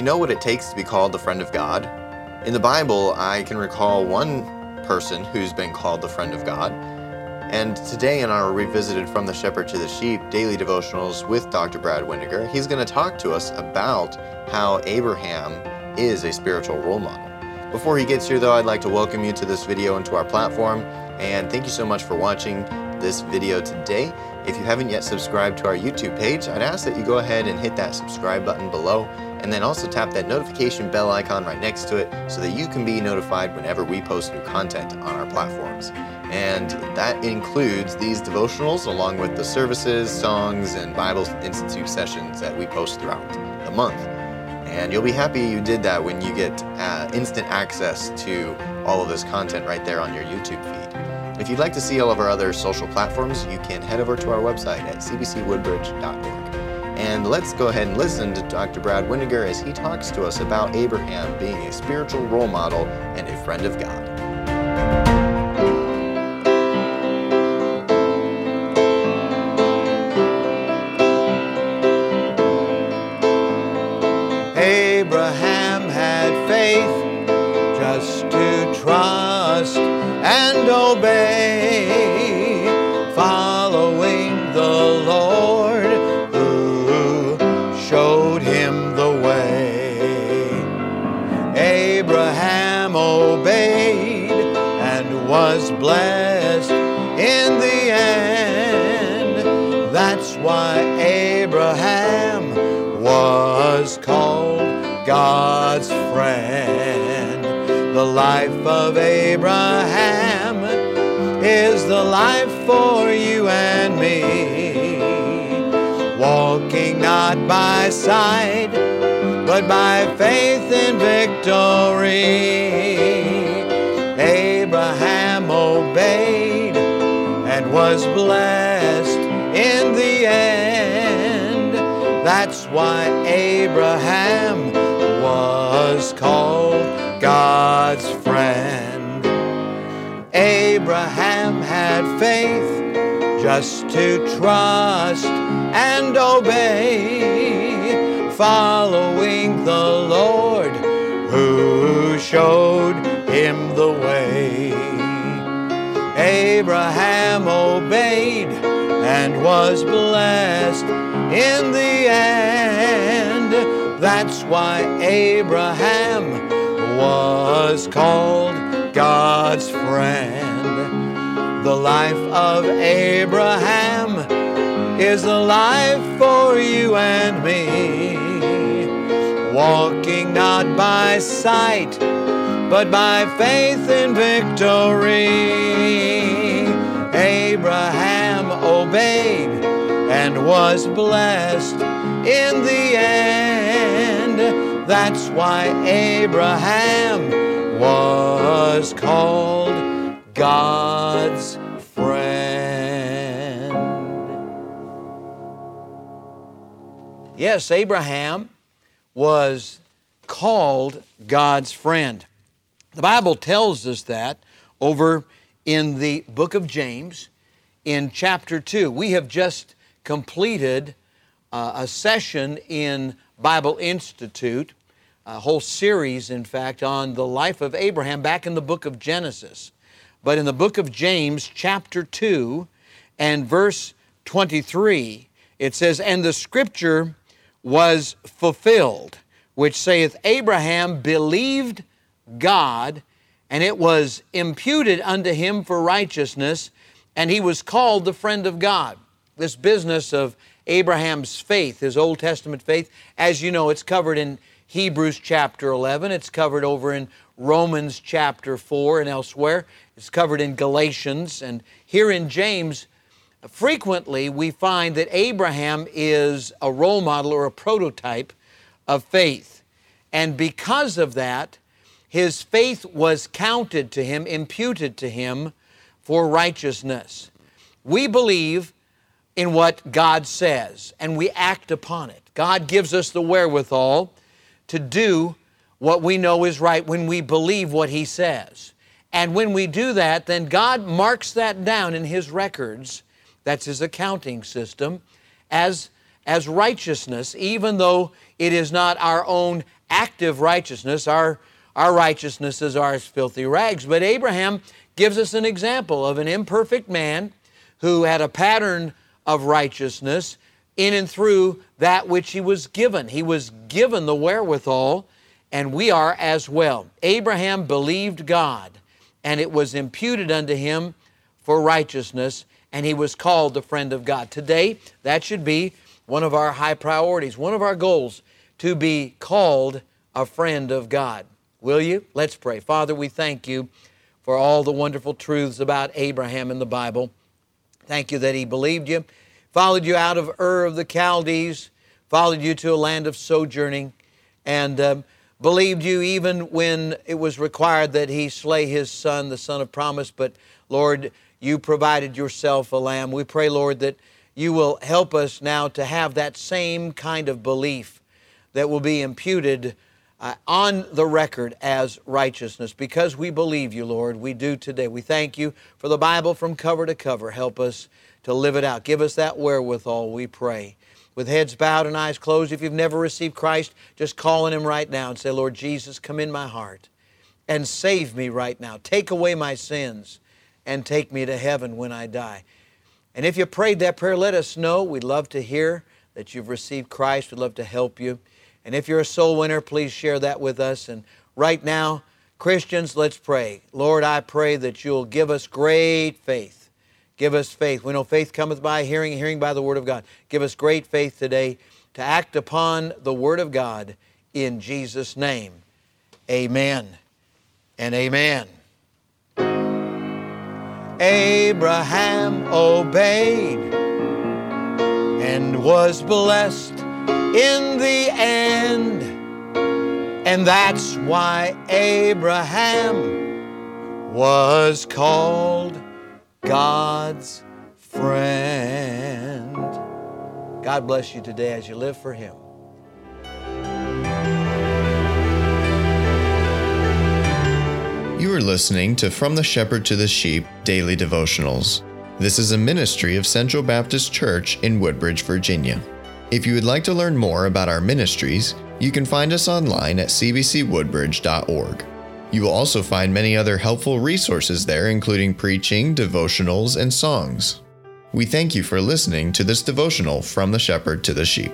you know what it takes to be called the friend of God? In the Bible, I can recall one person who's been called the friend of God. And today, in our Revisited From the Shepherd to the Sheep daily devotionals with Dr. Brad Weniger, he's going to talk to us about how Abraham is a spiritual role model. Before he gets here, though, I'd like to welcome you to this video and to our platform. And thank you so much for watching this video today. If you haven't yet subscribed to our YouTube page, I'd ask that you go ahead and hit that subscribe button below and then also tap that notification bell icon right next to it so that you can be notified whenever we post new content on our platforms. And that includes these devotionals along with the services, songs, and Bible Institute sessions that we post throughout the month. And you'll be happy you did that when you get uh, instant access to all of this content right there on your YouTube feed. If you'd like to see all of our other social platforms, you can head over to our website at cbcwoodbridge.org. And let's go ahead and listen to Dr. Brad Weniger as he talks to us about Abraham being a spiritual role model and a friend of God. Why Abraham was called God's friend. The life of Abraham is the life for you and me. Walking not by sight, but by faith in victory. Abraham obeyed and was blessed in. That's why Abraham was called God's friend. Abraham had faith just to trust and obey, following the Lord who showed him the way. Abraham obeyed and was blessed in the end. That's why Abraham was called God's friend. The life of Abraham is a life for you and me. Walking not by sight, but by faith in victory. Abraham obeyed and was blessed in the end. That's why Abraham was called God's friend. Yes, Abraham was called God's friend. The Bible tells us that over in the book of James in chapter 2. We have just completed uh, a session in Bible Institute, a whole series, in fact, on the life of Abraham back in the book of Genesis. But in the book of James, chapter 2 and verse 23, it says, And the scripture was fulfilled, which saith, Abraham believed God, and it was imputed unto him for righteousness, and he was called the friend of God. This business of Abraham's faith, his Old Testament faith, as you know, it's covered in Hebrews chapter 11, it's covered over in Romans chapter 4 and elsewhere, it's covered in Galatians, and here in James, frequently we find that Abraham is a role model or a prototype of faith. And because of that, his faith was counted to him, imputed to him for righteousness. We believe in what God says and we act upon it. God gives us the wherewithal to do what we know is right when we believe what He says. And when we do that, then God marks that down in His records, that's His accounting system, as as righteousness, even though it is not our own active righteousness. Our, our righteousnesses are as filthy rags. But Abraham gives us an example of an imperfect man who had a pattern of righteousness in and through that which he was given. He was given the wherewithal, and we are as well. Abraham believed God, and it was imputed unto him for righteousness, and he was called the friend of God. Today, that should be one of our high priorities, one of our goals to be called a friend of God. Will you? Let's pray. Father, we thank you for all the wonderful truths about Abraham in the Bible. Thank you that he believed you, followed you out of Ur of the Chaldees, followed you to a land of sojourning, and um, believed you even when it was required that he slay his son, the son of promise. But Lord, you provided yourself a lamb. We pray, Lord, that you will help us now to have that same kind of belief that will be imputed uh, on the record as righteousness. Because we believe you, Lord, we do today. We thank you for the Bible from cover to cover. Help us to live it out. Give us that wherewithal, we pray. With heads bowed and eyes closed, if you've never received Christ, just call on Him right now and say, Lord Jesus, come in my heart and save me right now. Take away my sins and take me to heaven when I die. And if you prayed that prayer, let us know. We'd love to hear that you've received Christ. We'd love to help you. And if you're a soul winner, please share that with us. And right now, Christians, let's pray. Lord, I pray that you'll give us great faith. Give us faith. We know faith cometh by hearing, hearing by the Word of God. Give us great faith today to act upon the Word of God in Jesus' name. Amen and amen. Abraham obeyed and was blessed in the end. And that's why Abraham was called God's friend. God bless you today as you live for Him. You are listening to From the Shepherd to the Sheep Daily Devotionals. This is a ministry of Central Baptist Church in Woodbridge, Virginia. If you would like to learn more about our ministries, you can find us online at cbcwoodbridge.org. You will also find many other helpful resources there, including preaching, devotionals, and songs. We thank you for listening to this devotional from the shepherd to the sheep.